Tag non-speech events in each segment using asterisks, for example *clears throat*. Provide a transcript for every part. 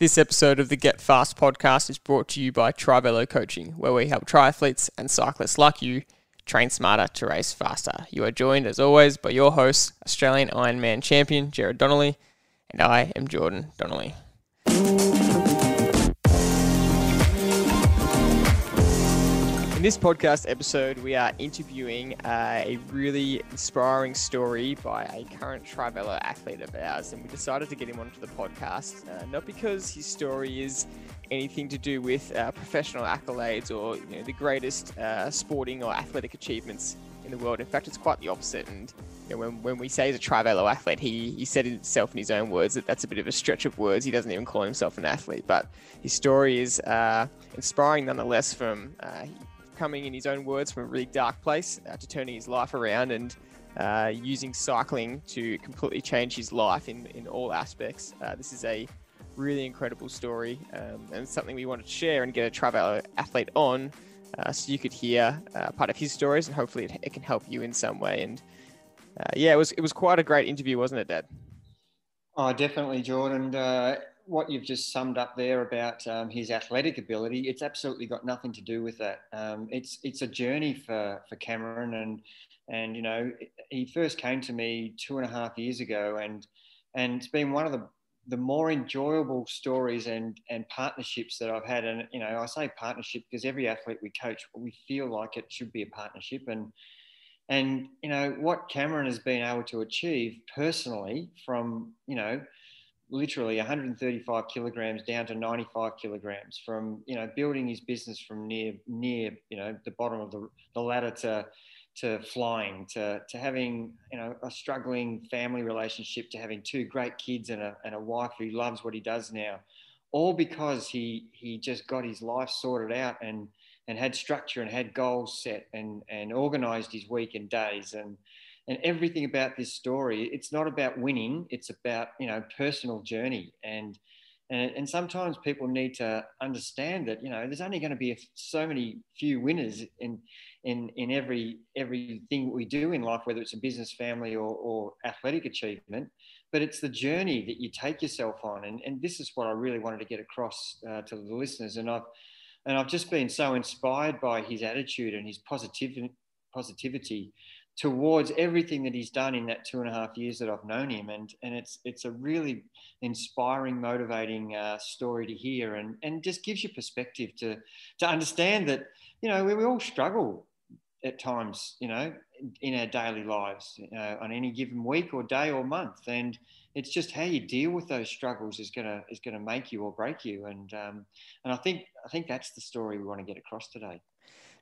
This episode of the Get Fast podcast is brought to you by Trivelo Coaching, where we help triathletes and cyclists like you train smarter to race faster. You are joined, as always, by your host, Australian Ironman champion Gerard Donnelly, and I am Jordan Donnelly. In this podcast episode, we are interviewing uh, a really inspiring story by a current Trivelo athlete of ours, and we decided to get him onto the podcast, uh, not because his story is anything to do with uh, professional accolades or you know, the greatest uh, sporting or athletic achievements in the world. In fact, it's quite the opposite. And you know, when, when we say he's a Trivelo athlete, he, he said himself in his own words that that's a bit of a stretch of words. He doesn't even call himself an athlete, but his story is uh, inspiring nonetheless from uh, coming, in his own words, from a really dark place uh, to turning his life around and uh, using cycling to completely change his life in, in all aspects. Uh, this is a really incredible story um, and something we wanted to share and get a Trivelo athlete on uh, so you could hear uh, part of his stories and hopefully it, it, can help you in some way. And uh, yeah, it was it was quite a great interview, wasn't it, Dad? Oh, definitely, Jordan what you've just summed up there about um, his athletic ability, it's absolutely got nothing to do with that. Um, it's it's a journey for for Cameron, and and you know he first came to me two and a half years ago, and and it's been one of the the more enjoyable stories and and partnerships that I've had. And you know, I say partnership because every athlete we coach, we feel like it should be a partnership, and and you know what Cameron has been able to achieve personally from you know literally 135 kilograms down to 95 kilograms from you know building his business from near near you know the bottom of the, the ladder to to flying to to having you know a struggling family relationship to having two great kids and a, and a wife who loves what he does now all because he he just got his life sorted out and and had structure and had goals set and and organized his week and days. And and everything about this story it's not about winning it's about you know personal journey. And and, and sometimes people need to understand that you know there's only going to be so many few winners in in in every everything we do in life whether it's a business family or, or athletic achievement. But it's the journey that you take yourself on. And, and this is what i really wanted to get across uh, to the listeners. And i've and i've just been so inspired by his attitude and his positivity positivity towards everything that he's done in that two and a half years that I've known him. And, and it's, it's a really inspiring, motivating uh, story to hear and, and just gives you perspective to, to understand that, you know, we, we all struggle at times, you know, in our daily lives uh, on any given week or day or month. And it's just how you deal with those struggles is gonna is gonna make you or break you. And um, and I think I think that's the story we want to get across today.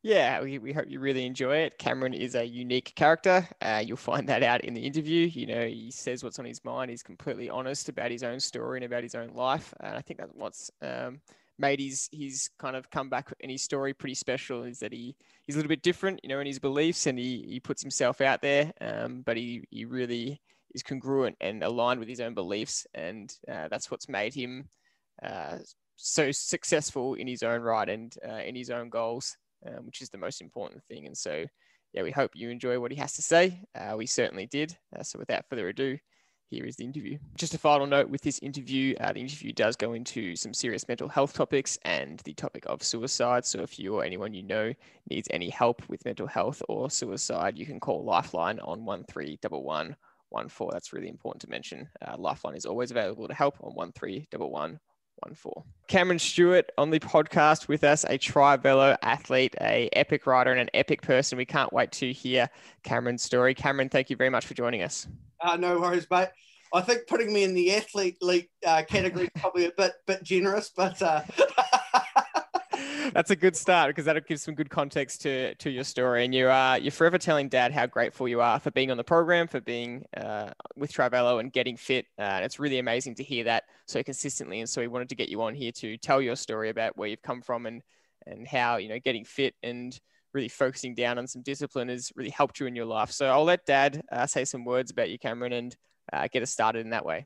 Yeah, we, we hope you really enjoy it. Cameron is a unique character. Uh, you'll find that out in the interview. You know, he says what's on his mind. He's completely honest about his own story and about his own life. And I think that's what's um, made his his kind of comeback in his story pretty special. Is that he he's a little bit different, you know, in his beliefs, and he he puts himself out there. Um, but he he really is congruent and aligned with his own beliefs, and uh, that's what's made him. Uh, so successful in his own right and uh, in his own goals um, which is the most important thing. And so, yeah, we hope you enjoy what he has to say. Uh, we certainly did. Uh, so, without further ado, here is the interview. Just a final note with this interview uh, the interview does go into some serious mental health topics and the topic of suicide. So, if you or anyone you know needs any help with mental health or suicide, you can call Lifeline on 131114. That's really important to mention. Uh, Lifeline is always available to help on 1311 one four. Cameron Stewart on the podcast with us, a Trivelo athlete, a epic rider, and an epic person. We can't wait to hear Cameron's story. Cameron, thank you very much for joining us. Uh, no worries, mate. I think putting me in the athlete league uh, category is probably a bit bit generous, but uh, *laughs* that's a good start because that'll give some good context to to your story. And you are you're forever telling Dad how grateful you are for being on the program, for being uh, with Trivelo and getting fit. Uh, and it's really amazing to hear that so consistently. And so we wanted to get you on here to tell your story about where you've come from and and how you know getting fit and really focusing down on some discipline has really helped you in your life. So I'll let Dad uh, say some words about you, Cameron, and uh, get us started in that way.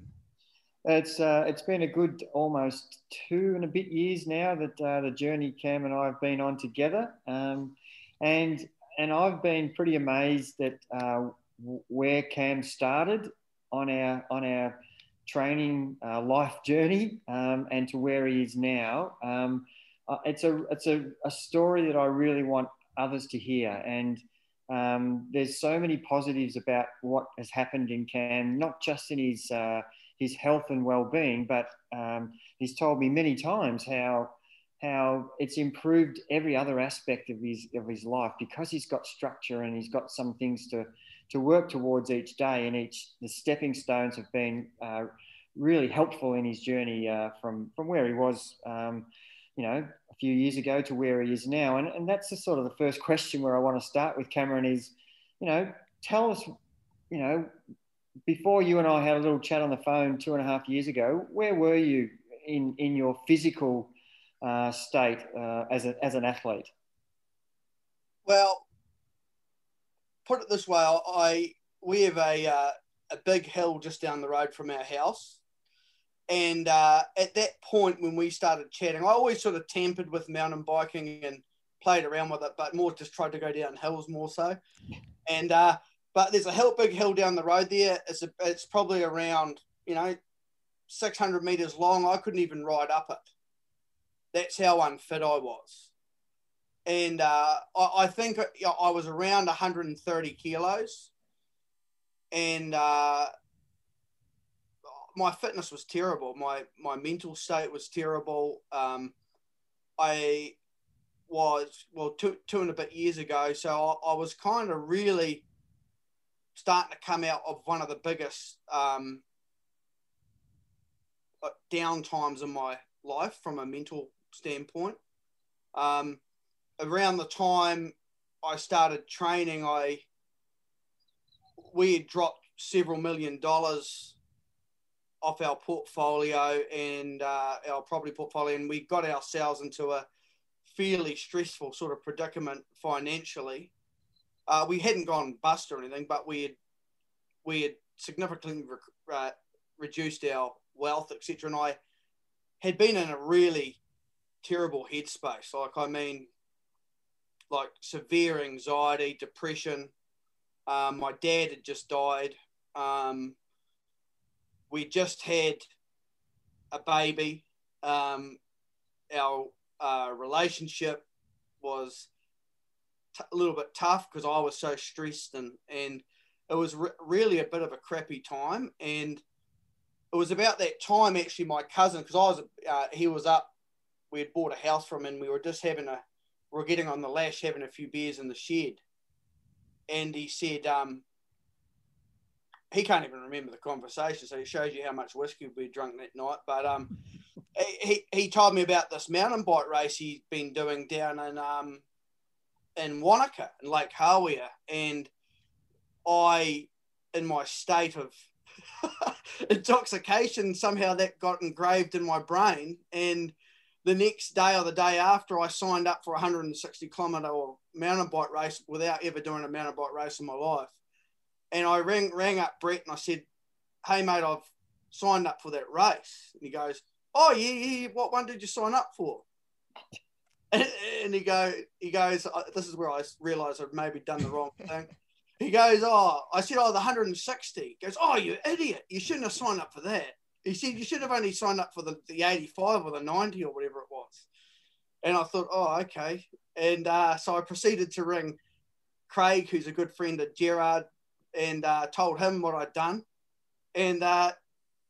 It's uh, it's been a good almost two and a bit years now that uh, the journey Cam and I have been on together, um, and and I've been pretty amazed at uh, where Cam started on our on our training uh, life *laughs* journey um, and to where he is now. Um, uh, it's a it's a, a story that I really want others to hear. And um, there's so many positives about what has happened in Cam, not just in his uh, his health and well-being, but um, he's told me many times how how it's improved every other aspect of his of his life because he's got structure and he's got some things to to work towards each day. And each the stepping stones have been uh, really helpful in his journey uh, from from where he was um, you know a few years ago to where he is now. And, and that's the sort of the first question where I want to start with Cameron is you know tell us you know before you and I had a little chat on the phone two and a half years ago where were you in in your physical uh, state uh, as, a, as an athlete? Well, put it this way, I we have a uh, a big hill just down the road from our house, and uh, at that point when we started chatting, I always sort of tampered with mountain biking and played around with it, but more just tried to go down hills more so. And uh, but there's a hill, big hill down the road there. It's a, it's probably around you know 600 meters long. I couldn't even ride up it that's how unfit I was. And uh, I, I, think I was around 130 kilos. And uh, my fitness was terrible. My, my mental state was terrible. Um, I was, well, two, two and a bit years ago. So I, I was kind of really starting to come out of one of the biggest um, down times in my life from a mental standpoint. Um, around the time I started training, I we had dropped several million dollars off our portfolio and uh, our property portfolio, and we got ourselves into a fairly stressful sort of predicament financially. Uh, we hadn't gone bust or anything, but we had we had significantly uh, reduced our wealth, etc. And I had been in a really terrible headspace. Like, I mean, like severe anxiety, depression. Um, my dad had just died. Um, we just had a baby. Um, our uh, relationship was t- a little bit tough because I was so stressed and and it was re- really a bit of a crappy time. And it was about that time actually. My cousin, because I was uh, he was up we had bought a house from and we were just having a we are getting on the lash having a few beers in the shed and he said um, he can't even remember the conversation so it shows you how much whiskey we drunk that night but um, *laughs* he, he told me about this mountain bike race he's been doing down in um, in Wanaka in Lake Hawea and I in my state of *laughs* intoxication somehow that got engraved in my brain and the next day or the day after, I signed up for a 160 kilometer mountain bike race without ever doing a mountain bike race in my life. And I rang, rang up Brett and I said, Hey, mate, I've signed up for that race. And he goes, Oh, yeah, yeah. What one did you sign up for? And, *laughs* and he go, he goes, this is where I realized I'd maybe done the wrong *laughs* thing. He goes, oh, I said, oh, the 160. He goes, oh, you idiot. You shouldn't have signed up for that. He said you should have only signed up for the, the 85 or the 90 or whatever it was. And I thought, oh, okay. And uh, so I proceeded to ring Craig, who's a good friend of Gerard, and uh, told him what I'd done. And uh,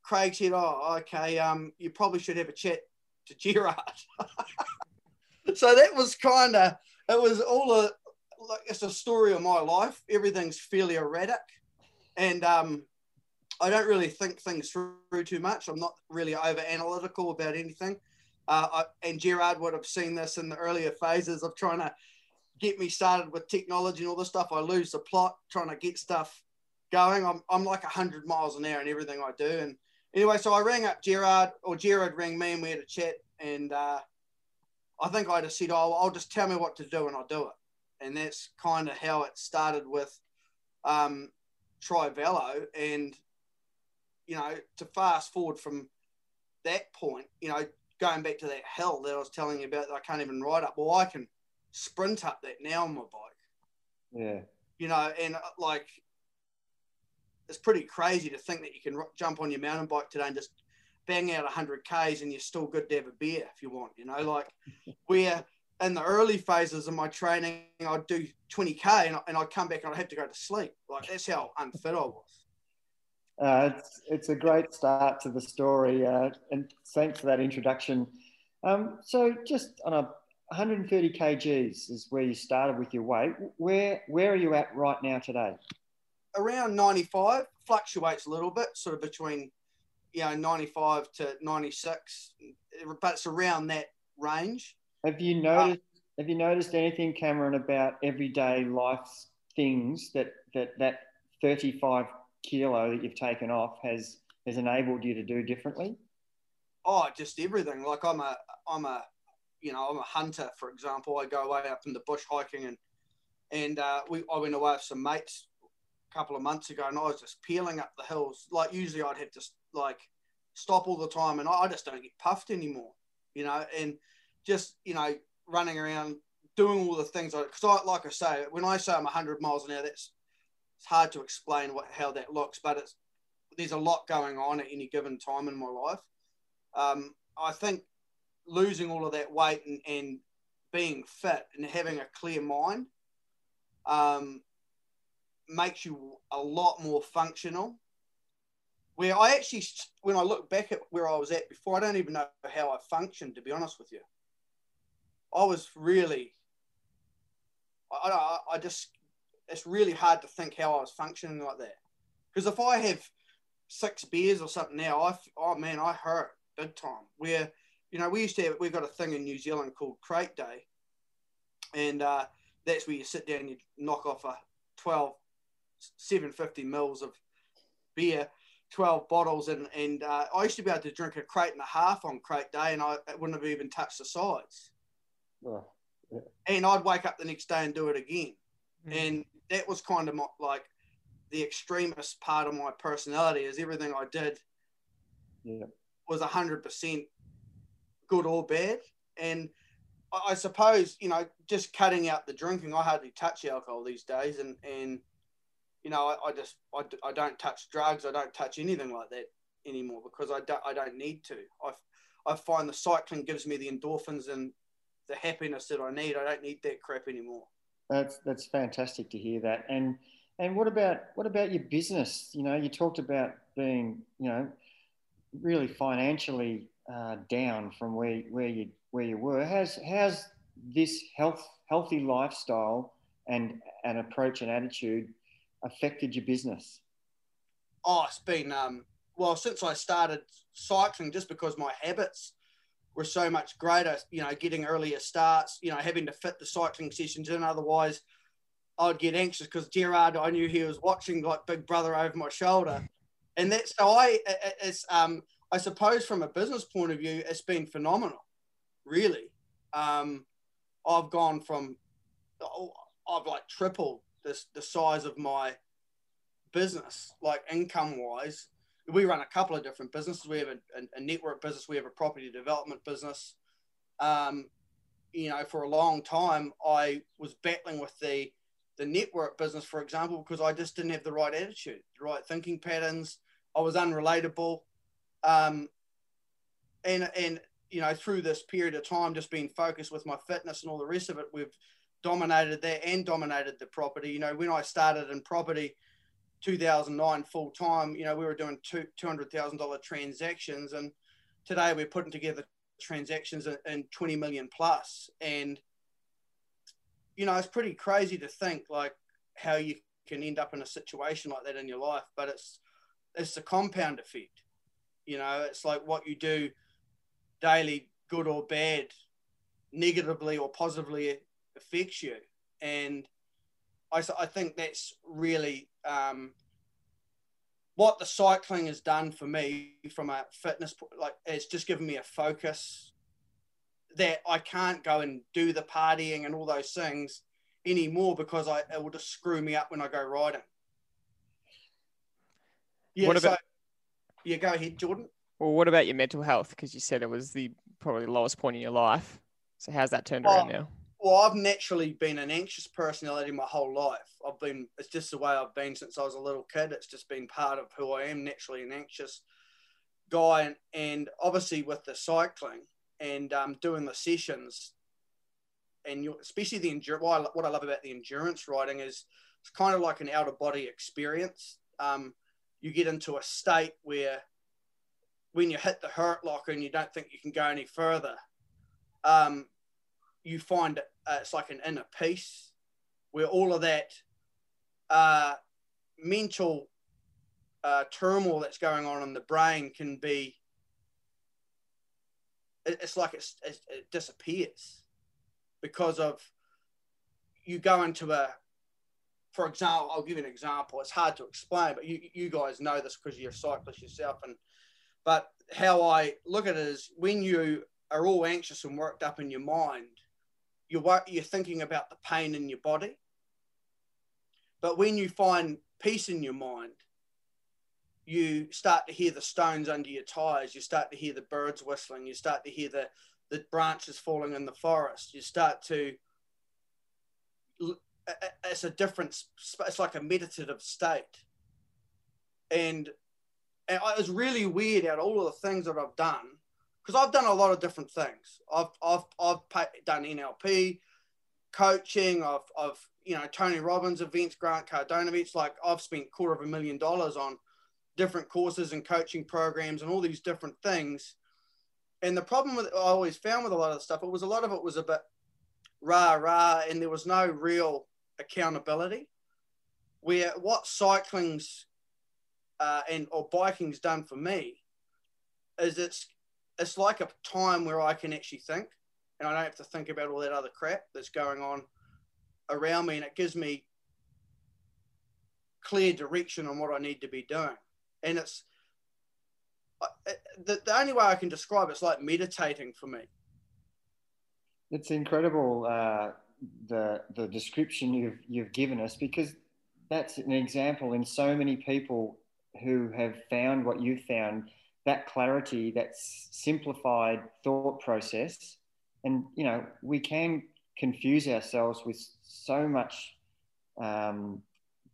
Craig said, oh, okay, um, you probably should have a chat to *laughs* Gerard. So that was kind of, it was all a, like, it's a story of my life. Everything's fairly erratic. And um, I don't really think things through too much. I'm not really over analytical about anything. Uh, I, and Gerard would have seen this in the earlier phases of trying to get me started with technology and all this stuff. I lose the plot trying to get stuff going. I'm, I'm like 100 miles an hour in everything I do. And anyway, so I rang up Gerard, or Gerard rang me, and we had a chat. And uh, I think I just said, oh, I'll just tell me what to do and I'll do it. And that's kind of how it started with um, Trivelo. And you know, to fast forward from that point, you know, going back to that hell that I was telling you about that I can't even ride up. Well, I can sprint up that now on my bike. Yeah. You know, and uh, like it's pretty crazy to think that you can jump on your mountain bike today and just bang out 100 Ks and you're still good to have a beer if you want, you know, like where in the early phases of my training, I'd do 20K and, and I'd come back and I'd have to go to sleep. Like that's how unfit I was. Uh, it's, it's a great start to the story, uh, and thanks for that introduction. Um, so, just on a 130 kgs is where you started with your weight. Where where are you at right now today? Around 95, fluctuates a little bit, sort of between you know 95 to 96, but it's around that range. Have you noticed? have you noticed anything, Cameron, about everyday life things that that that 35 kilo that you've taken off has has enabled you to do differently? Oh, just everything. Like I'm a I'm a you know I'm a hunter, for example. I go away up in the bush hiking and and uh, we I went away with some mates couple of months ago and I was just peeling up the hills. Like usually I'd have to like stop all the time and I just don't get puffed anymore, you know. And just you know running around doing all the things because I, like I say when I say I'm 100 miles an hour that's it's hard to explain what how that looks but it's there's a lot going on at any given time in my life um, I think losing all of that weight and, and being fit and having a clear mind um, makes you a lot more functional where I actually, when I look back at where I was at before, I don't even know how I functioned, to be honest with you. I was really, I, I, I just, it's really hard to think how I was functioning like that. Because if I have six beers or something now, I, oh man, I hurt big time. Where, you know, we used to have, we've got a thing in New Zealand called Crate Day. And uh, that's where you sit down and you knock off a 12, 750 mils of beer 12 bottles and and uh, I used to be able to drink a crate and a half on crate day and I wouldn't have even touched the sides. Oh, yeah. And I'd wake up the next day and do it again. Mm. And that was kind of my, like the extremist part of my personality is everything I did yeah. was 100% good or bad. And I, I suppose, you know, just cutting out the drinking, I hardly touch alcohol these days. And, and you know, I, I just I, I don't touch drugs. I don't touch anything like that anymore because I don't I don't need to. I I find the cycling gives me the endorphins and the happiness that I need. I don't need that crap anymore. That's that's fantastic to hear that. And and what about what about your business? You know, you talked about being you know really financially uh, down from where where you where you were. How's how's this health healthy lifestyle and an approach and attitude affected your business? Oh, it's been um, well since I started cycling, just because my habits were so much greater. You know, getting earlier starts. You know, having to fit the cycling sessions in. Otherwise, I'd get anxious because Gerard, I knew he was watching like Big Brother over my shoulder, and that's so I. It's um, I suppose from a business point of view, it's been phenomenal, really. Um, I've gone from, oh, I've like tripled the, the size of my business, like income wise. We run a couple of different businesses. We have a, a, network business. We have a property development business. Um, you know, for a long time, I was battling with the the network business, for example, because I just didn't have the right attitude, the right thinking patterns. I was unrelatable, um, and and you know, through this period of time, just being focused with my fitness and all the rest of it, we've dominated there and dominated the property. You know, when I started in property, 2009 full time, you know, we were doing two $200,000 transactions, and today we're putting together transactions in, in 20 million plus. And, you know, it's pretty crazy to think like how you can end up in a situation like that in your life, but it's, it's the compound effect. You know, it's like what you do daily, good or bad, negatively or positively affects you. And I, I think that's really um, what the cycling has done for me from a fitness, like it's just given me a focus that I can't go and do the partying and all those things anymore because I, it will just screw me up when I go riding. Yeah, what about, so, yeah, go ahead, Jordan. Well, what about your mental health? Because you said it was the probably lowest point in your life. So how's that turned oh, around now? Well, I've naturally been an anxious personality my whole life. I've been, it's just the way I've been since I was a little kid. It's just been part of who I am, naturally an anxious guy. And, and obviously with the cycling and um, doing the sessions, and especially the endurance, what I love about the endurance riding is it's kind of like an out of body experience. Um, you get into a state where when you hit the hurt locker and you don't think you can go any further, um, you find uh, it's like an inner peace where all of that uh, mental uh, turmoil that's going on in the brain can be it's like it's, it disappears because of you go into a for example i'll give you an example. It's hard to explain but you, you guys know this because you're a cyclist yourself and but how i look at it is when you are all anxious and worked up in your mind you're, you're thinking about the pain in your body. But when you find peace in your mind, you start to hear the stones under your tires. You start to hear the birds whistling. You start to hear the, the branches falling in the forest. You start to, it's a different, it's like a meditative state. And, and it was really weird out all of the things that I've done because I've done a lot of different things. I've I've I've done NLP, coaching. I've I've you know Tony Robbins events, Grant Cardone events. Like I've spent quarter of a million dollars on different courses and coaching programs and all these different things. And the problem with I always found with a lot of the stuff, it was a lot of it was a bit rah rah, and there was no real accountability. Where what cycling's uh, and or biking's done for me is it's it's like a time where I can actually think and I don't have to think about all that other crap that's going on around me. And it gives me clear direction on what I need to be doing. And it's the, the only way I can describe it's like meditating for me. It's incredible uh, the the description you've you've given us because that's an example in so many people who have found what you've found that clarity, that simplified thought process. And, you know, we can confuse ourselves with so much um,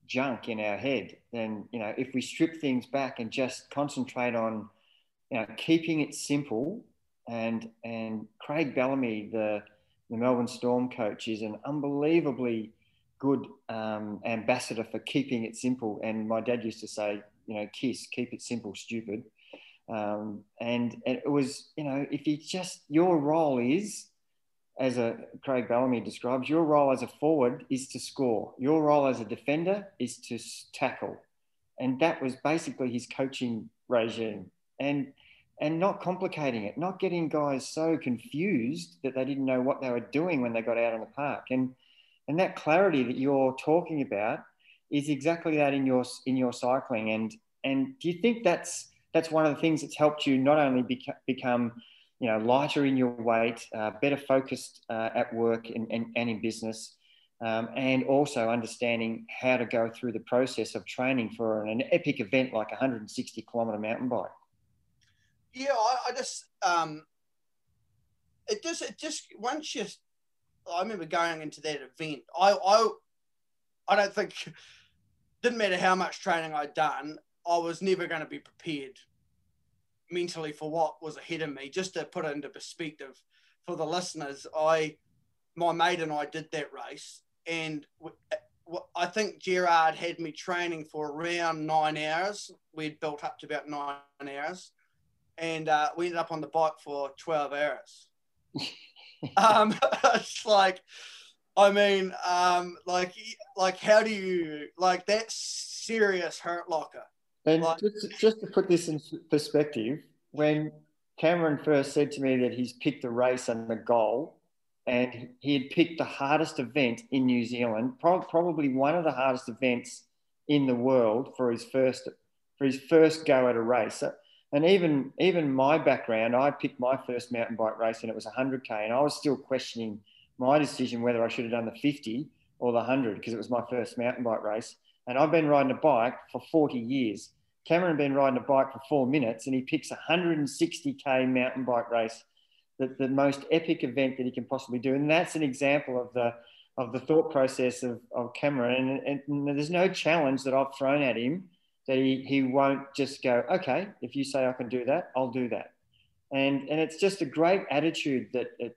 junk in our head. And, you know, if we strip things back and just concentrate on, you know, keeping it simple and, and Craig Bellamy, the, the Melbourne Storm coach, is an unbelievably good um, ambassador for keeping it simple. And my dad used to say, you know, kiss, keep it simple, stupid. Um, and, it was, you know, if you just, your role is, as a Craig Bellamy describes, your role as a forward is to score. Your role as a defender is to tackle. And that was basically his coaching regime. And and not complicating it, not getting guys so confused that they didn't know what they were doing when they got out on the park. And and that clarity that you're talking about is exactly that in your in your cycling. And and do you think that's that's one of the things that's helped you not only beca- become you know lighter in your weight uh, better focused uh, at work and, and, and in business um, and also understanding how to go through the process of training for an, an epic event like a 160 kilometer mountain bike. Yeah i, I just um, it just it just once you i remember going into that event i i i don't think *laughs* didn't matter how much training i'd done I was never going to be prepared mentally for what was ahead of me. Just to put it into perspective for the listeners, I, my mate and I did that race, and I think Gerard had me training for around nine hours. We'd built up to about nine hours, and uh, we ended up on the bike for twelve hours. *laughs* um, *laughs* it's like, I mean, um, like, like, how do you like that serious hurt locker? And just, just to put this in perspective, when Cameron first said to me that he's picked the race and the goal, and he had picked the hardest event in New Zealand, pro- probably one of the hardest events in the world for his first for his first go at a race. Uh, and even even my background, I picked my first mountain bike race, and it was 100k, and I was still questioning my decision whether I should have done the 50 or the 100 because it was my first mountain bike race. And I've been riding a bike for 40 years. Cameron been riding a bike for four minutes and he picks a 160k mountain bike race the, the most epic event that he can possibly do. And that's an example of the of the thought process of, of Cameron. And, and there's no challenge that I've thrown at him that he, he won't just go, okay, if you say I can do that, I'll do that. And, and it's just a great attitude that it,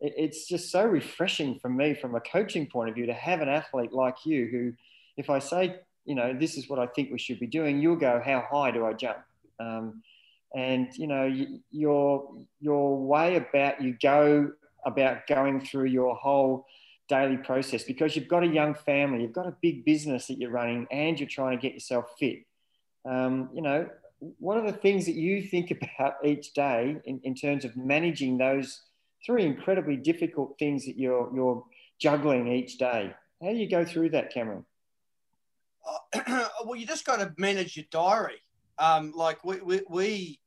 it, it's just so refreshing for me from a coaching point of view to have an athlete like you who, if I say, you know, this is what I think we should be doing, you'll go, how high do I jump? Um, and you know your your way about you go about going through your whole daily process because you've got a young family you've got a big business that you're running and you're trying to get yourself fit. Um, you know what are the things that you think *laughs* about each day in, in terms of managing those three incredibly difficult things that you're you're juggling each day? How do you go through that cameron *clears throat* well you just got to manage your diary um, like we, we, we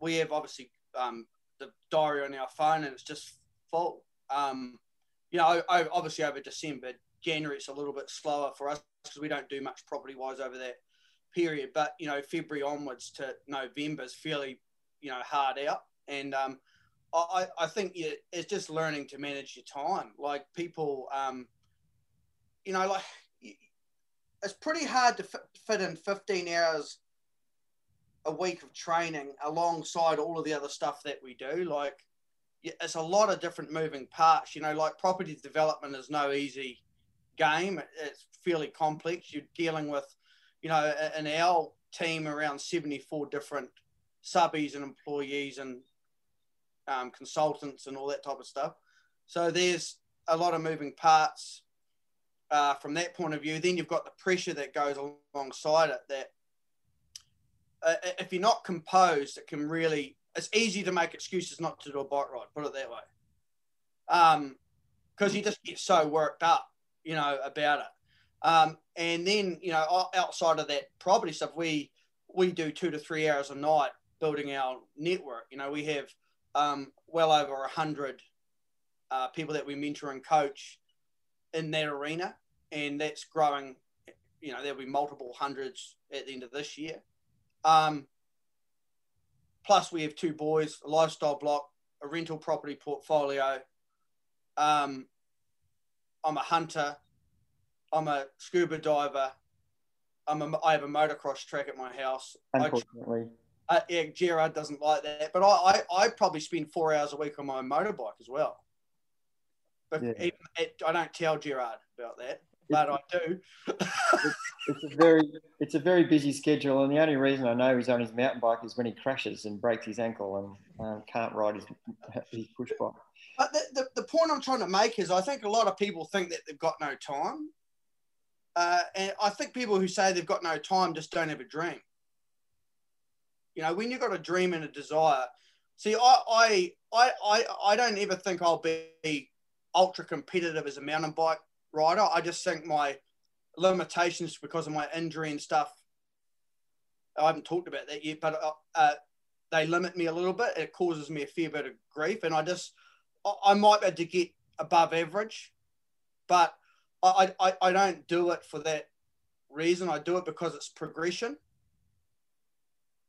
we have obviously um, the diary on our phone and it's just full. Um, you know, obviously over December, January it's a little bit slower for us because we don't do much property wise over that period. But you know, February onwards to November is fairly you know hard out, and um, I, I think it's just learning to manage your time. Like people, um, you know, like it's pretty hard to fit in 15 hours a week of training alongside all of the other stuff that we do. Like, it's a lot of different moving parts. You know, like property development is no easy game. It's fairly complex. You're dealing with, you know, in our team around 74 different subbies and employees and um, consultants and all that type of stuff. So there's a lot of moving parts uh, from that point of view. Then you've got the pressure that goes alongside it that uh, if you're not composed, it can really, it's easy to make excuses not to do a bike ride, put it that way. Um, because you just get so worked up, you know, about it. Um, and then, you know, outside of that property stuff, we, we do two to three hours a night building our network. You know, we have um, well over a hundred uh, people that we mentor and coach in that arena, and that's growing. You know, there'll be multiple hundreds at the end of this year. Um, plus, we have two boys, a lifestyle block, a rental property portfolio. Um, I'm a hunter. I'm a scuba diver. I'm a, I have a motocross track at my house. Unfortunately. I, uh, yeah, Gerard doesn't like that, but I, I, I, probably spend four hours a week on my motorbike as well. But yeah. it, it, I don't tell Gerard about that glad I do. it's a very it's a very busy schedule, and the only reason I know he's on his mountain bike is when he crashes and breaks his ankle and um, can't ride his his push bike. But the, the, the, point I'm trying to make is I think a lot of people think that they've got no time. Uh, and I think people who say they've got no time just don't have a dream. You know, when you've got a dream and a desire, see, I, I, I, I, I don't ever think I'll be ultra competitive as a mountain bike rider. I just think my limitations because of my injury and stuff. I haven't talked about that yet, but uh, uh, they limit me a little bit. It causes me a fair bit of grief, and I just I, might be able to get above average, but I, I I don't do it for that reason. I do it because it's progression.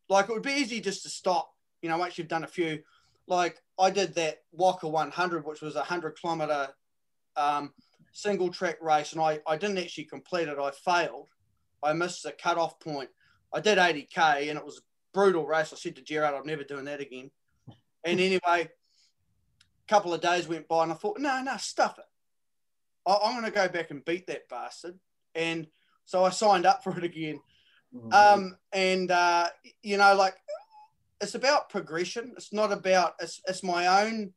Like it would be easy just to stop, you know, once you've done a few. Like I did that Whaka 100, which was a 100 kilometer um, single track race and I, I didn't actually complete it. I failed. I missed the cutoff point. I did 80K and it was a brutal race. I said to Gerard, I'm never doing that again. And *laughs* anyway, a couple of days went by and I thought, no, no, stuff it. I, am going to go back and beat that bastard. And so I signed up for it again. Mm-hmm. Um, and, uh, you know, like it's about progression. It's not about, it's, it's my own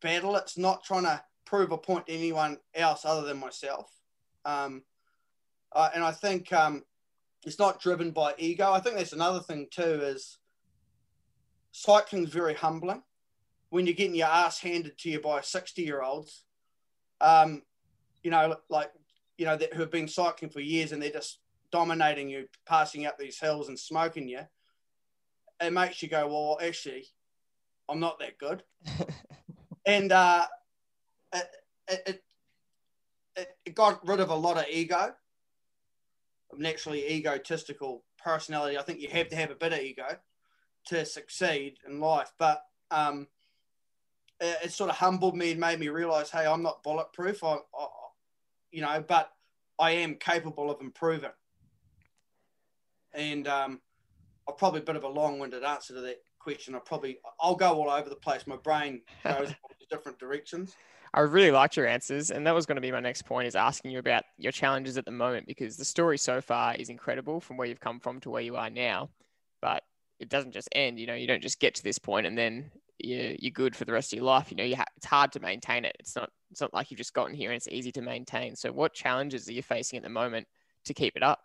battle. It's not trying to prove a point to anyone else other than myself. Um, uh, and I think um, it's not driven by ego. I think that's another thing too is cycling's very humbling when you're getting your ass handed to you by 60 year olds, um, you know, like, you know, that, who have been cycling for years and they're just dominating you, passing up these hills and smoking you. It makes you go, well, actually, I'm not that good. *laughs* and, uh, it, it, it got rid of a lot of ego, naturally egotistical personality. I think you have to have a bit of ego to succeed in life. But um, it sort of humbled me and made me realize, hey, I'm not bulletproof. I, I you know, but I am capable of improving. And um, I'm probably a bit of a long-winded answer to that question. I probably I'll go all over the place. My brain goes *laughs* different directions. I really liked your answers, and that was going to be my next point: is asking you about your challenges at the moment because the story so far is incredible from where you've come from to where you are now, but it doesn't just end. You know, you don't just get to this point and then you're, you're good for the rest of your life. You know, you ha- it's hard to maintain it. It's not it's not like you've just gotten here and it's easy to maintain. So, what challenges are you facing at the moment to keep it up?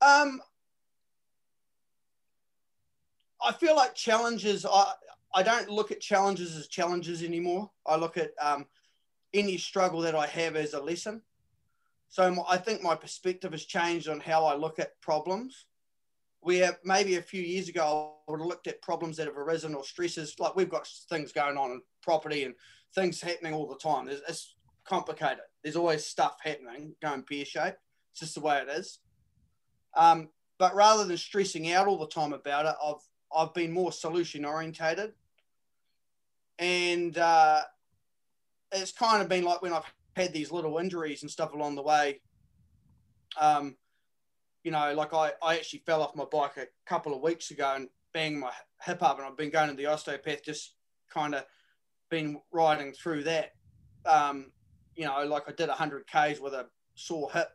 Um, I feel like challenges. I I don't look at challenges as challenges anymore. I look at um, any struggle that I have as a lesson. So I think my perspective has changed on how I look at problems. We have maybe a few years ago, I would have looked at problems that have arisen or stresses. Like we've got things going on in property and things happening all the time. It's, it's complicated. There's always stuff happening, going pear shaped. It's just the way it is. Um, but rather than stressing out all the time about it, I've I've been more solution orientated, and uh, it's kind of been like when I've had these little injuries and stuff along the way. Um, you know, like I, I actually fell off my bike a couple of weeks ago and banged my hip up, and I've been going to the osteopath, just kind of been riding through that. Um, you know, like I did 100 Ks with a sore hip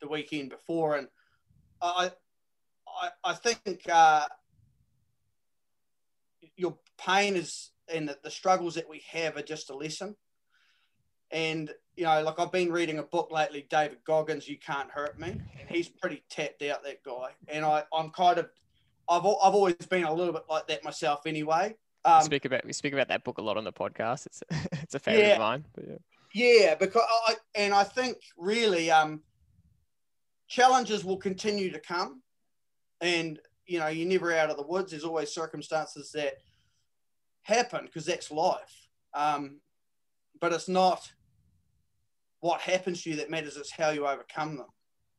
the weekend before, and I, I, I think uh, your pain is and the, the struggles that we have are just a lesson. And you know, like I've been reading a book lately, David Goggins, "You Can't Hurt Me," and he's pretty tapped out that guy. And I, I'm kind of, I've, I've always been a little bit like that myself anyway. Um, we speak about we speak about that book a lot on the podcast. It's *laughs* it's a favorite yeah, of mine. yeah. yeah, because I and I think really um, challenges will continue to come, and you know you're never out of the woods. There's always circumstances that happen because that's life. Um, but it's not what happens to you that matters. It's how you overcome them.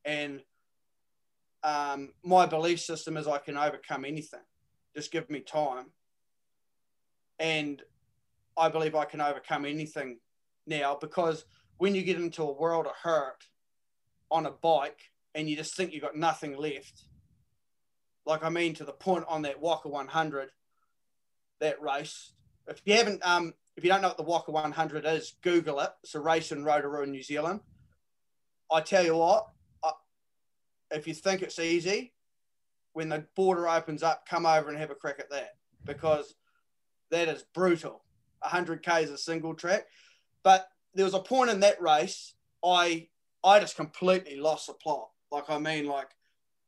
And um, my belief system is I can overcome anything. Just give me time. And I believe I can overcome anything now because when you get into a world of hurt on a bike and you just think you've got nothing left, like I mean, to the point on that Whaka 100, that race. If you haven't, um, if you don't know what the Whaka 100 is, Google it. It's a race in Rotorua, New Zealand. I tell you what, I, if you think it's easy, when the border opens up, come over and have a crack at that because that is brutal. 100k is a single track, but there was a point in that race I I just completely lost the plot. Like I mean, like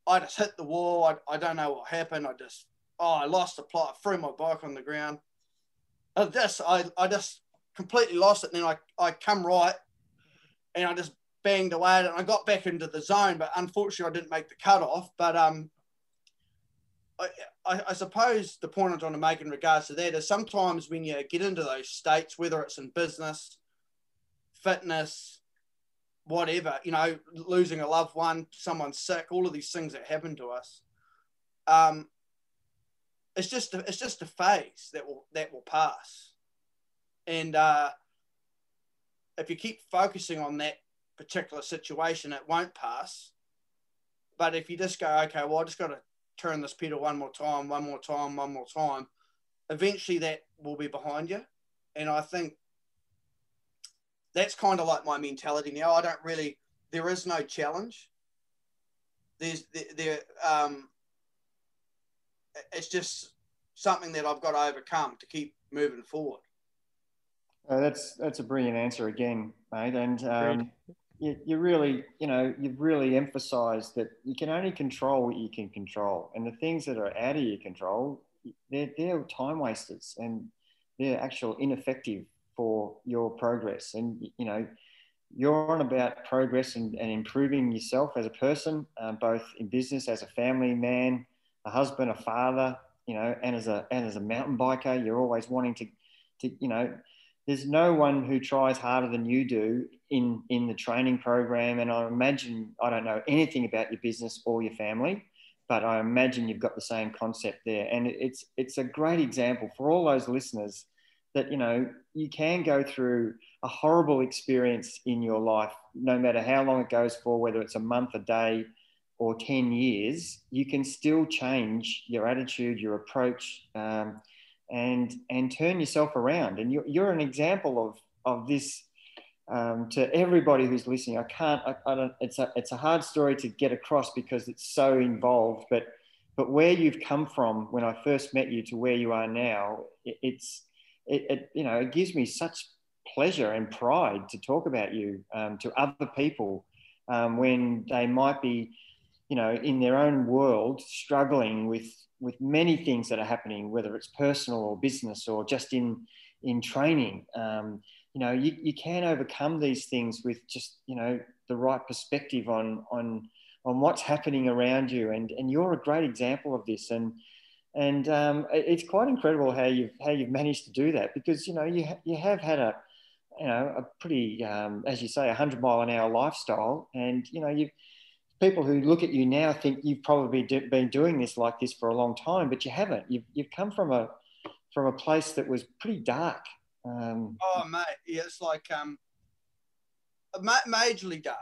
I just hit the wall. I, I don't know what happened. I just oh I lost the plot. I threw my bike on the ground. I just I, I just completely lost it. And then I, I come right and I just banged away at it and I got back into the zone, but unfortunately I didn't make the cutoff. But um I, I, I suppose the point I'm trying to make in regards to that is sometimes when you get into those states, whether it's in business, fitness, whatever, you know, losing a loved one, someone sick, all of these things that happen to us. Um, it's just a, it's just a phase that will that will pass, and uh, if you keep focusing on that particular situation, it won't pass. But if you just go, okay, well, I just got to turn this pedal one more time, one more time, one more time, eventually that will be behind you. And I think that's kind of like my mentality now. I don't really, there is no challenge. There's, there, there um, it's just something that I've got to overcome to keep moving forward. Uh, that's that's a brilliant answer again, mate. And um, you, you really, you know, you've really emphasised that you can only control what you can control, and the things that are out of your control, they're, they're time wasters and they're actual ineffective for your progress. And you know, you're on about progress and, and improving yourself as a person, uh, both in business, as a family man, a husband, a father, you know, and as a and as a mountain biker, you're always wanting to, to you know, there's no one who tries harder than you do in in the training program. And I imagine I don't know anything about your business or your family, but I imagine you've got the same concept there. And it's it's a great example for all those listeners that you know you can go through a horrible experience in your life, no matter how long it goes for, whether it's a month, a day, or 10 years, you can still change your attitude, your approach, um, and, and turn yourself around. And you're, you're an example of, of this um, to everybody who's listening. I can't, I, I, don't, it's a, it's a hard story to get across because it's so involved, but, but where you've come from when I first met you to where you are now, it, it's, it, it, you know, it gives me such pleasure and pride to talk about you um, to other people um, when they might be, you know, in their own world struggling with with many things that are happening, whether it's personal or business or just in in training. Um, you know, you, you can overcome these things with just you know the right perspective on on on what's happening around you, and and you're a great example of this. And and um, it's quite incredible how you've how you've managed to do that because you know you ha- you have had a you know, a pretty, um, as you say, a hundred mile an hour lifestyle. And, you know, you people who look at you now think you've probably been doing this like this for a long time, but you haven't. You've, you've come from a, from a place that was pretty dark. Um, oh, mate. Yeah, it's like, um, majorly dark.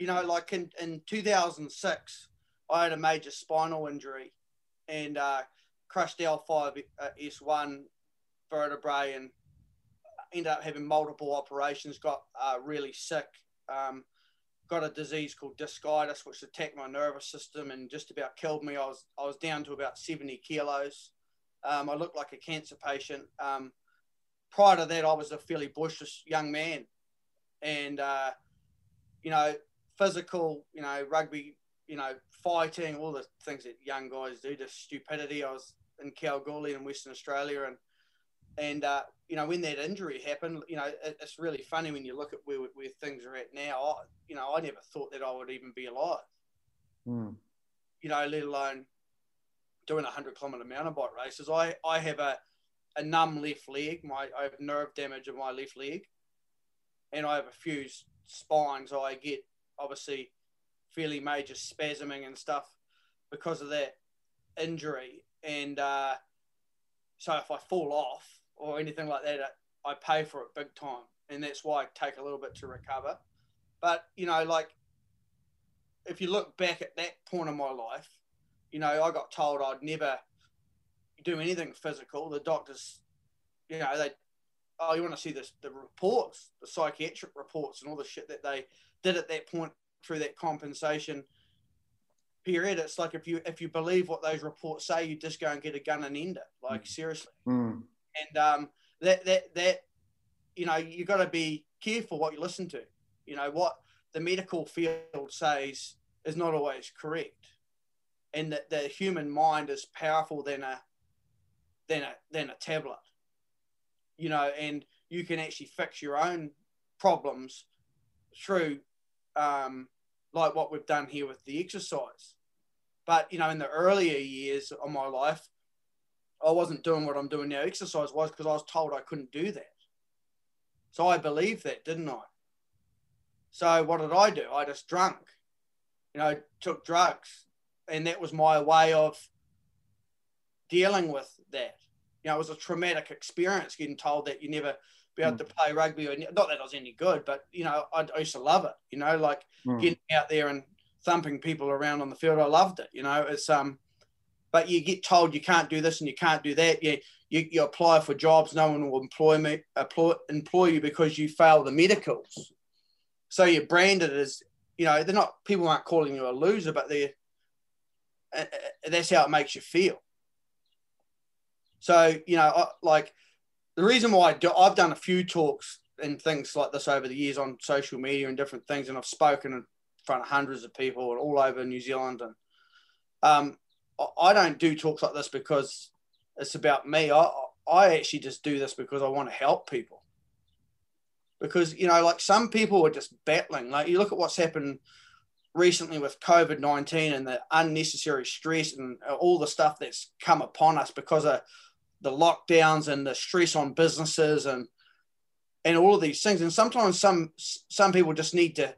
You know, like in, in 2006, I had a major spinal injury and uh, crushed L5 uh, S1 vertebrae and ended up having multiple operations, got uh, really sick, um, got a disease called discitis, which attacked my nervous system and just about killed me. I was I was down to about 70 kilos. Um, I looked like a cancer patient. Um, prior to that, I was a fairly boisterous young man, and uh, you know, physical, you know, rugby, you know, fighting, all the things that young guys do, just stupidity. I was in Kalgoorlie in Western Australia, and and uh, you know, when that injury happened, you know, it, it's really funny when you look at where, where things are at now. I, you know, I never thought that I would even be alive. Mm. You know, let alone doing a hundred kilometer mountain bike races. I, I have a, a numb left leg. My I have nerve damage in my left leg, and I have a few spines. I get obviously fairly major spasming and stuff because of that injury. And uh, so if I fall off, or anything like that, I pay for it big time, and that's why I take a little bit to recover. But you know, like if you look back at that point of my life, you know, I got told I'd never do anything physical. The doctors, you know, they, oh, you want to see this, the reports, the psychiatric reports, and all the shit that they did at that point through that compensation period. It's like if you if you believe what those reports say, you just go and get a gun and end it. Like seriously. Mm and um, that that that you know you got to be careful what you listen to. You know what the medical field says is not always correct, and that the human mind is powerful than a than a than a tablet. You know, and you can actually fix your own problems through um, like what we've done here with the exercise. But you know, in the earlier years of my life, I wasn't doing what I'm doing now exercise wise because I was told I couldn't do that. So I believed that, didn't I? So what did I do? I just drank, you know, took drugs. And that was my way of dealing with that. You know, it was a traumatic experience getting told that you never be able mm. to play rugby or not that I was any good, but you know, I, I used to love it, you know, like mm. getting out there and thumping people around on the field. I loved it. You know, it's um but you get told you can't do this and you can't do that. You, you, you apply for jobs, no one will employ me, employ, employ you because you fail the medicals. So you're branded as, you know, they're not, people aren't calling you a loser, but they're, uh, uh that's how it makes you feel. So, you know, I, like the reason why I do, I've done a few talks and things like this over the years on social media and different things, and I've spoken in front of hundreds of people all over New Zealand. And um, I don't do talks like this because it's about me. I I actually just do this because I want to help people. Because you know, like some people are just battling. Like you look at what's happened recently with COVID nineteen and the unnecessary stress and all the stuff that's come upon us because of the lockdowns and the stress on businesses and and all of these things. And sometimes some some people just need to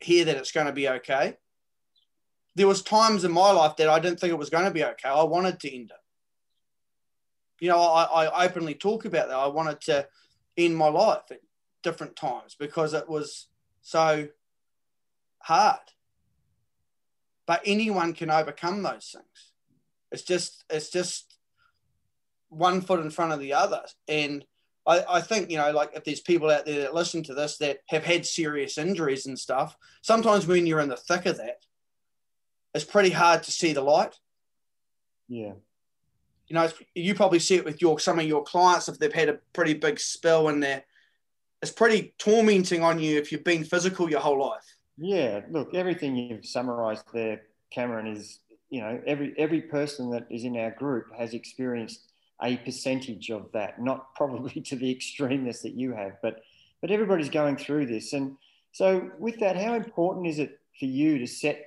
hear that it's going to be okay there was times in my life that I didn't think it was going to be okay. I wanted to end it You know, I, I openly talk about that. I wanted to end my life at different times because it was so hard. But anyone can overcome those things. It's just it's just one foot in front of the other. And I, I think, you know, like if there's people out there that listen to this that have had serious injuries and stuff, sometimes when you're in the thick of that, it's pretty hard to see the light. Yeah. You know, you probably see it with your some of your clients if they've had a pretty big spill and they're it's pretty tormenting on you if you've been physical your whole life. Yeah, look, everything you've summarised there, Cameron, is you know every every person that is in our group has experienced a percentage of that, not *laughs* probably to the extremeness that you have, but but everybody's going through this. And so, with that, how important is it for you to set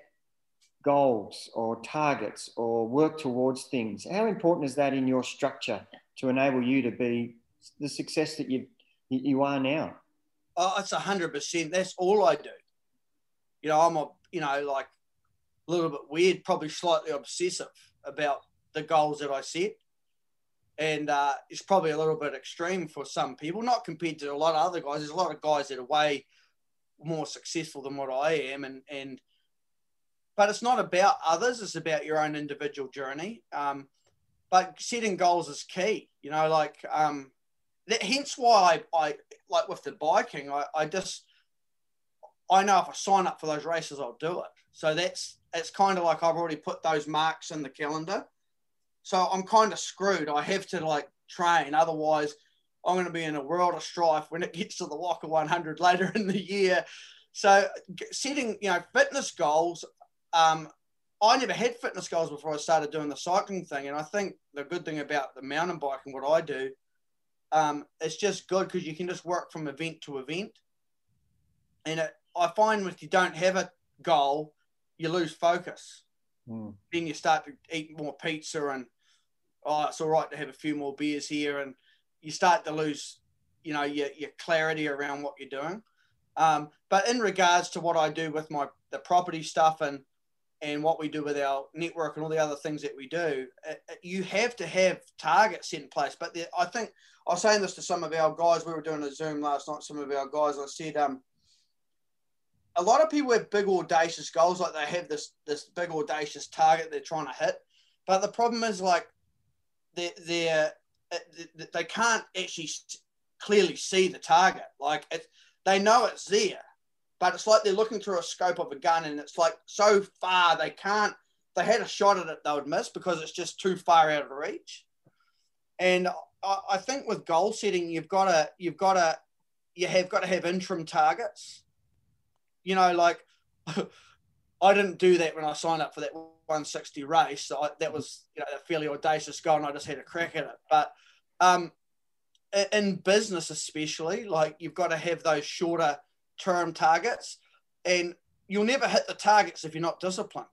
goals or targets or work towards things? How important is that in your structure to enable you to be the success that you you are now? Oh, it's a hundred percent. That's all I do. You know, I'm a you know like a little bit weird, probably slightly obsessive about the goals that I set and uh, it's probably a little bit extreme for some people, not compared to a lot of other guys. There's a lot of guys that are way more successful than what I am, and and but it's not about others; it's about your own individual journey. Um, but setting goals is key. You know, like um, that, hence why I, I like with the biking, I, I just I know if I sign up for those races, I'll do it. So that's it's kind of like I've already put those marks in the calendar. So I'm kind of screwed. I have to like train. Otherwise, I'm going to be in a world of strife when it gets to the Whaka 100 later in the year. So setting, you know, fitness goals. Um, I never had fitness goals before I started doing the cycling thing. And I think the good thing about the mountain biking, what I do, um, it's just good because you can just work from event to event. And it, I find if you don't have a goal, you lose focus. Mm. Then you start to eat more pizza and oh, it's all right to have a few more beers here, and you start to lose, you know, your, your clarity around what you're doing. Um, but in regards to what I do with my the property stuff and and what we do with our network and all the other things that we do, it, it, you have to have targets set in place. But the, I think I was saying this to some of our guys. We were doing a Zoom last night. Some of our guys, I said, um, a lot of people have big audacious goals, like they have this this big audacious target they're trying to hit. But the problem is like they they're, uh, they can't actually clearly see the target. Like it, they know it's there, but it's like they're looking through a scope of a gun, and it's like so far they can't. They had a shot at it, they would miss because it's just too far out of reach. And I, I think with goal setting, you've got to you've got to you have got to have interim targets. You know, like *laughs* I didn't do that when I signed up for that 160 race. So I, that was you know a fairly audacious goal, and I just had a crack at it. But um, in business, especially, like you've got to have those shorter term targets, and you'll never hit the targets if you're not disciplined.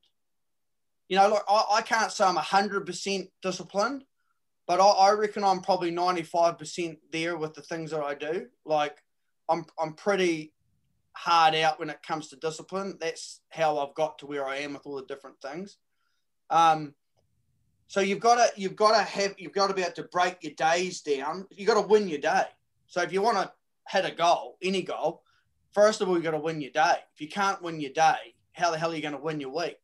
You know, like I, I can't say I'm 100% disciplined, but I, I reckon I'm probably 95% there with the things that I do. Like I'm, I'm pretty hard out when it comes to discipline. That's how I've got to where I am with all the different things. Um, so you've got to you've got to have you've got to be able to break your days down. You've got to win your day. So if you want to hit a goal, any goal, first of all you've got to win your day. If you can't win your day, how the hell are you going to win your week?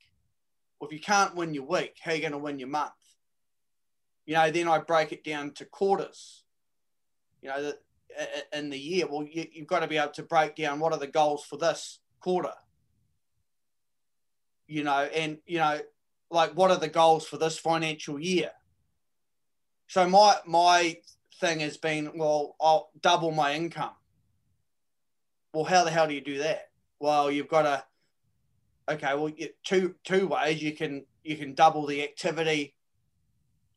Well, if you can't win your week, how are you going to win your month? You know, then I break it down to quarters. You know, in the year. Well, you, you've got to be able to break down what are the goals for this quarter. You know, and you know, like what are the goals for this financial year? So my my thing has been, well, I'll double my income. Well, how the hell do you do that? Well, you've got to. Okay, well, two two ways you can you can double the activity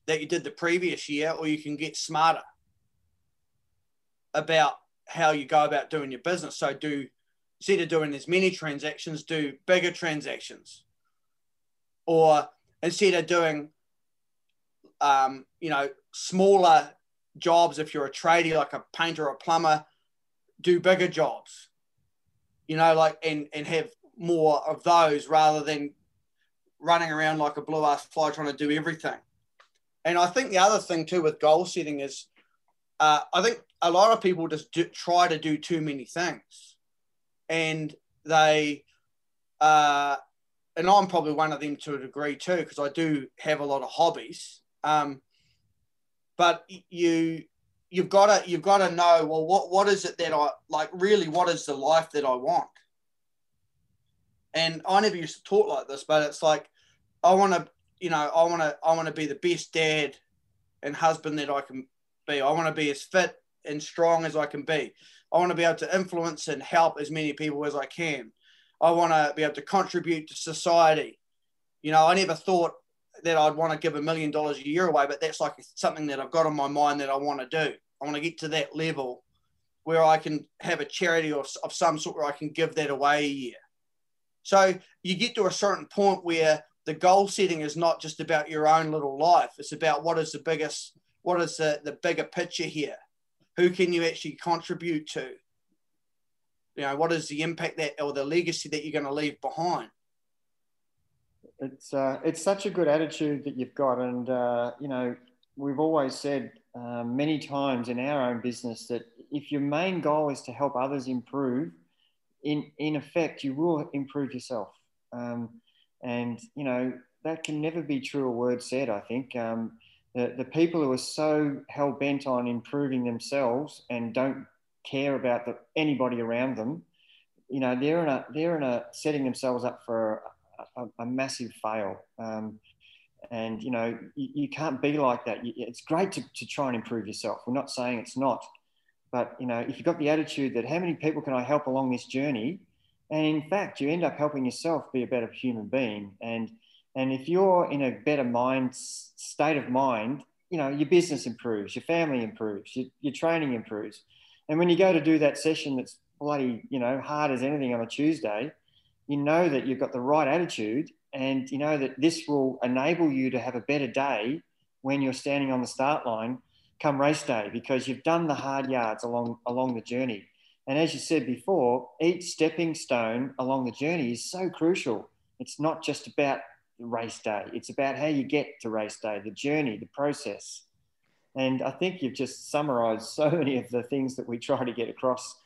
that you did the previous year, or you can get smarter about how you go about doing your business. So do instead of doing as many transactions, do bigger transactions. Or instead of doing um, you know, smaller jobs if you're a tradie like a painter or a plumber, do bigger jobs. You know, like and and have more of those rather than running around like a blue ass fly trying to do everything. And I think the other thing too with goal setting is, uh, I think a lot of people just do, try to do too many things, and they, uh, and I'm probably one of them to a degree too because I do have a lot of hobbies. Um, but you you've got to you've got to know well what what is it that I like really what is the life that I want and I never used to talk like this but it's like I want to you know I want to I want to be the best dad and husband that I can be I want to be as fit and strong as I can be I want to be able to influence and help as many people as I can I want to be able to contribute to society you know I never thought that I'd want to give a million dollars a year away, but that's like something that I've got on my mind that I want to do. I want to get to that level where I can have a charity of, of some sort where I can give that away a year. So you get to a certain point where the goal setting is not just about your own little life. It's about what is the biggest, what is the, the bigger picture here? Who can you actually contribute to? You know, what is the impact that or the legacy that you're going to leave behind? it's uh, it's such a good attitude that you've got, and uh, you know we've always said uh, many times in our own business that if your main goal is to help others improve, in in effect you will improve yourself, um, and you know that can never be true a word said. I think um, the the people who are so hell bent on improving themselves and don't care about the, anybody around them, you know they're in a they're in a setting themselves up for a, a massive fail. Um, and you know you, you, can't be like that. It's great to, to try and improve yourself. We're not saying it's not, but you know if you've got the attitude that how many people can I help along this journey, and in fact you end up helping yourself be a better human being. And and if you're in a better mind state of mind, you know your business improves, your family improves, your, your training improves. And when you go to do that session that's bloody you know hard as anything on a Tuesday, you know that you've got the right attitude and you know that this will enable you to have a better day when you're standing on the start line come race day because you've done the hard yards along along the journey and as you said before each stepping stone along the journey is so crucial it's not just about race day it's about how you get to race day the journey the process and i think you've just summarized so *laughs* many of the things that we try to get across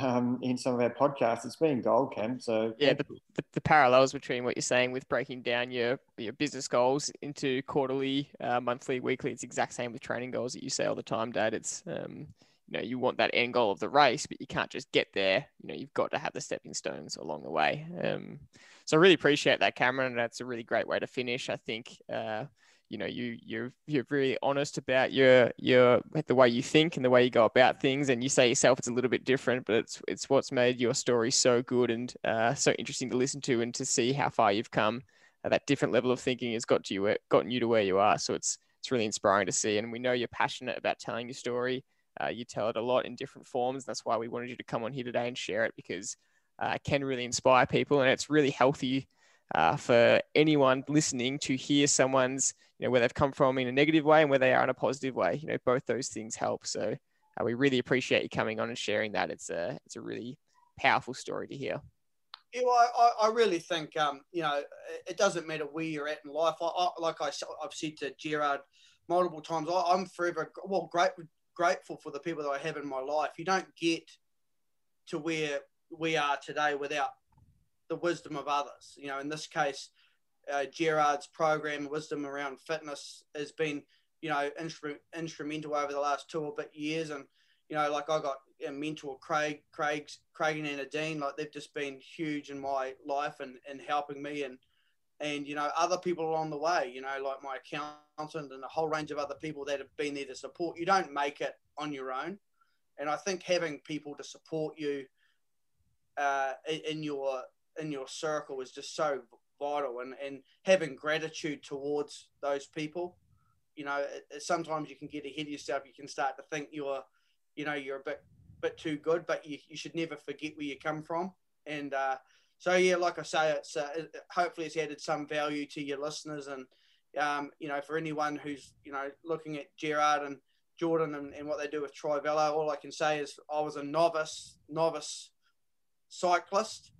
um, in some of our podcasts. It's been gold, Cam. So yeah, the, the, the, parallels between what you're saying with breaking down your your business goals into quarterly, uh, monthly, weekly. It's exact same with training goals that you say all the time, Dad. It's um, you know you want that end goal of the race, but you can't just get there. You know you've got to have the stepping stones along the way. Um, so I really appreciate that, Cameron. That's a really great way to finish. I think. Uh, you know you you're you're really honest about your your the way you think and the way you go about things and you say yourself it's a little bit different but it's it's what's made your story so good and uh, so interesting to listen to and to see how far you've come uh, that different level of thinking has got to you gotten you to where you are so it's it's really inspiring to see and we know you're passionate about telling your story uh, you tell it a lot in different forms that's why we wanted you to come on here today and share it because uh, can really inspire people and it's really healthy uh, for anyone listening to hear someone's, you know, where they've come from in a negative way and where they are in a positive way. You know, both those things help. So uh, we really appreciate you coming on and sharing that. It's a it's a really powerful story to hear. Yeah, well, I, I really think um, you know it doesn't matter where you're at in life. I, I, like I, I've said to Gerard multiple times, I, am forever well great, grateful for the people that I have in my life. You don't get to where we are today without the wisdom of others. You know, in this case, uh, Gerard's program, wisdom around fitness, has been you know instru- instrumental over the last two or bit years. And you know, like I got a mentor Craig, Craig's Craig and Anna Dean, like they've just been huge in my life and and helping me and and you know other people along the way. You know, like my accountant and a whole range of other people that have been there to support. You don't make it on your own, and I think having people to support you uh, in your in your circle is just so vital and, and having gratitude towards those people. You know sometimes you can get ahead of yourself you can start to think you're you know you're a bit bit too good but you, you should never forget where you come from. And uh, so yeah like i say it's uh, hopefully it's added some value to your listeners and um, you know for anyone who's you know looking at gerard and jordan and, and what they do with trivelo all i can say is i was a novice novice cyclist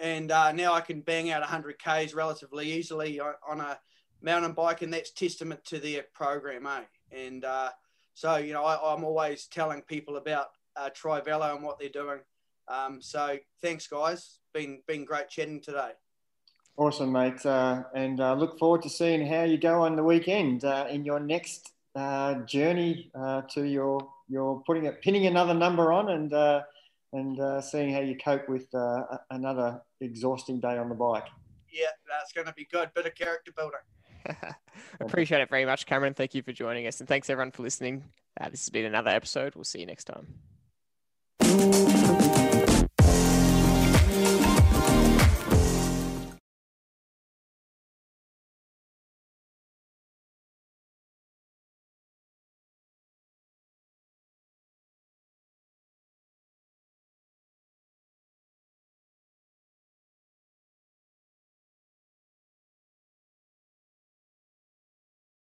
and uh, now I can bang out 100 Ks relatively easily on a mountain bike, and that's testament to their program, eh? And uh, so, you know, I, am always telling people about uh, Trivelo and what they're doing. Um, so, thanks, guys. Been been great chatting today. Awesome, mate. Uh, and uh, look forward to seeing how you go on the weekend uh, in your next uh, journey uh, to your your putting it pinning another number on and uh, and seeing how you cope with another exhausting day on the bike. Yeah, that's going to be good. Bit of character building. *laughs* Appreciate it very much, Cameron. Thank you for joining us, and thanks everyone for listening. this has been another episode. We'll see you next time.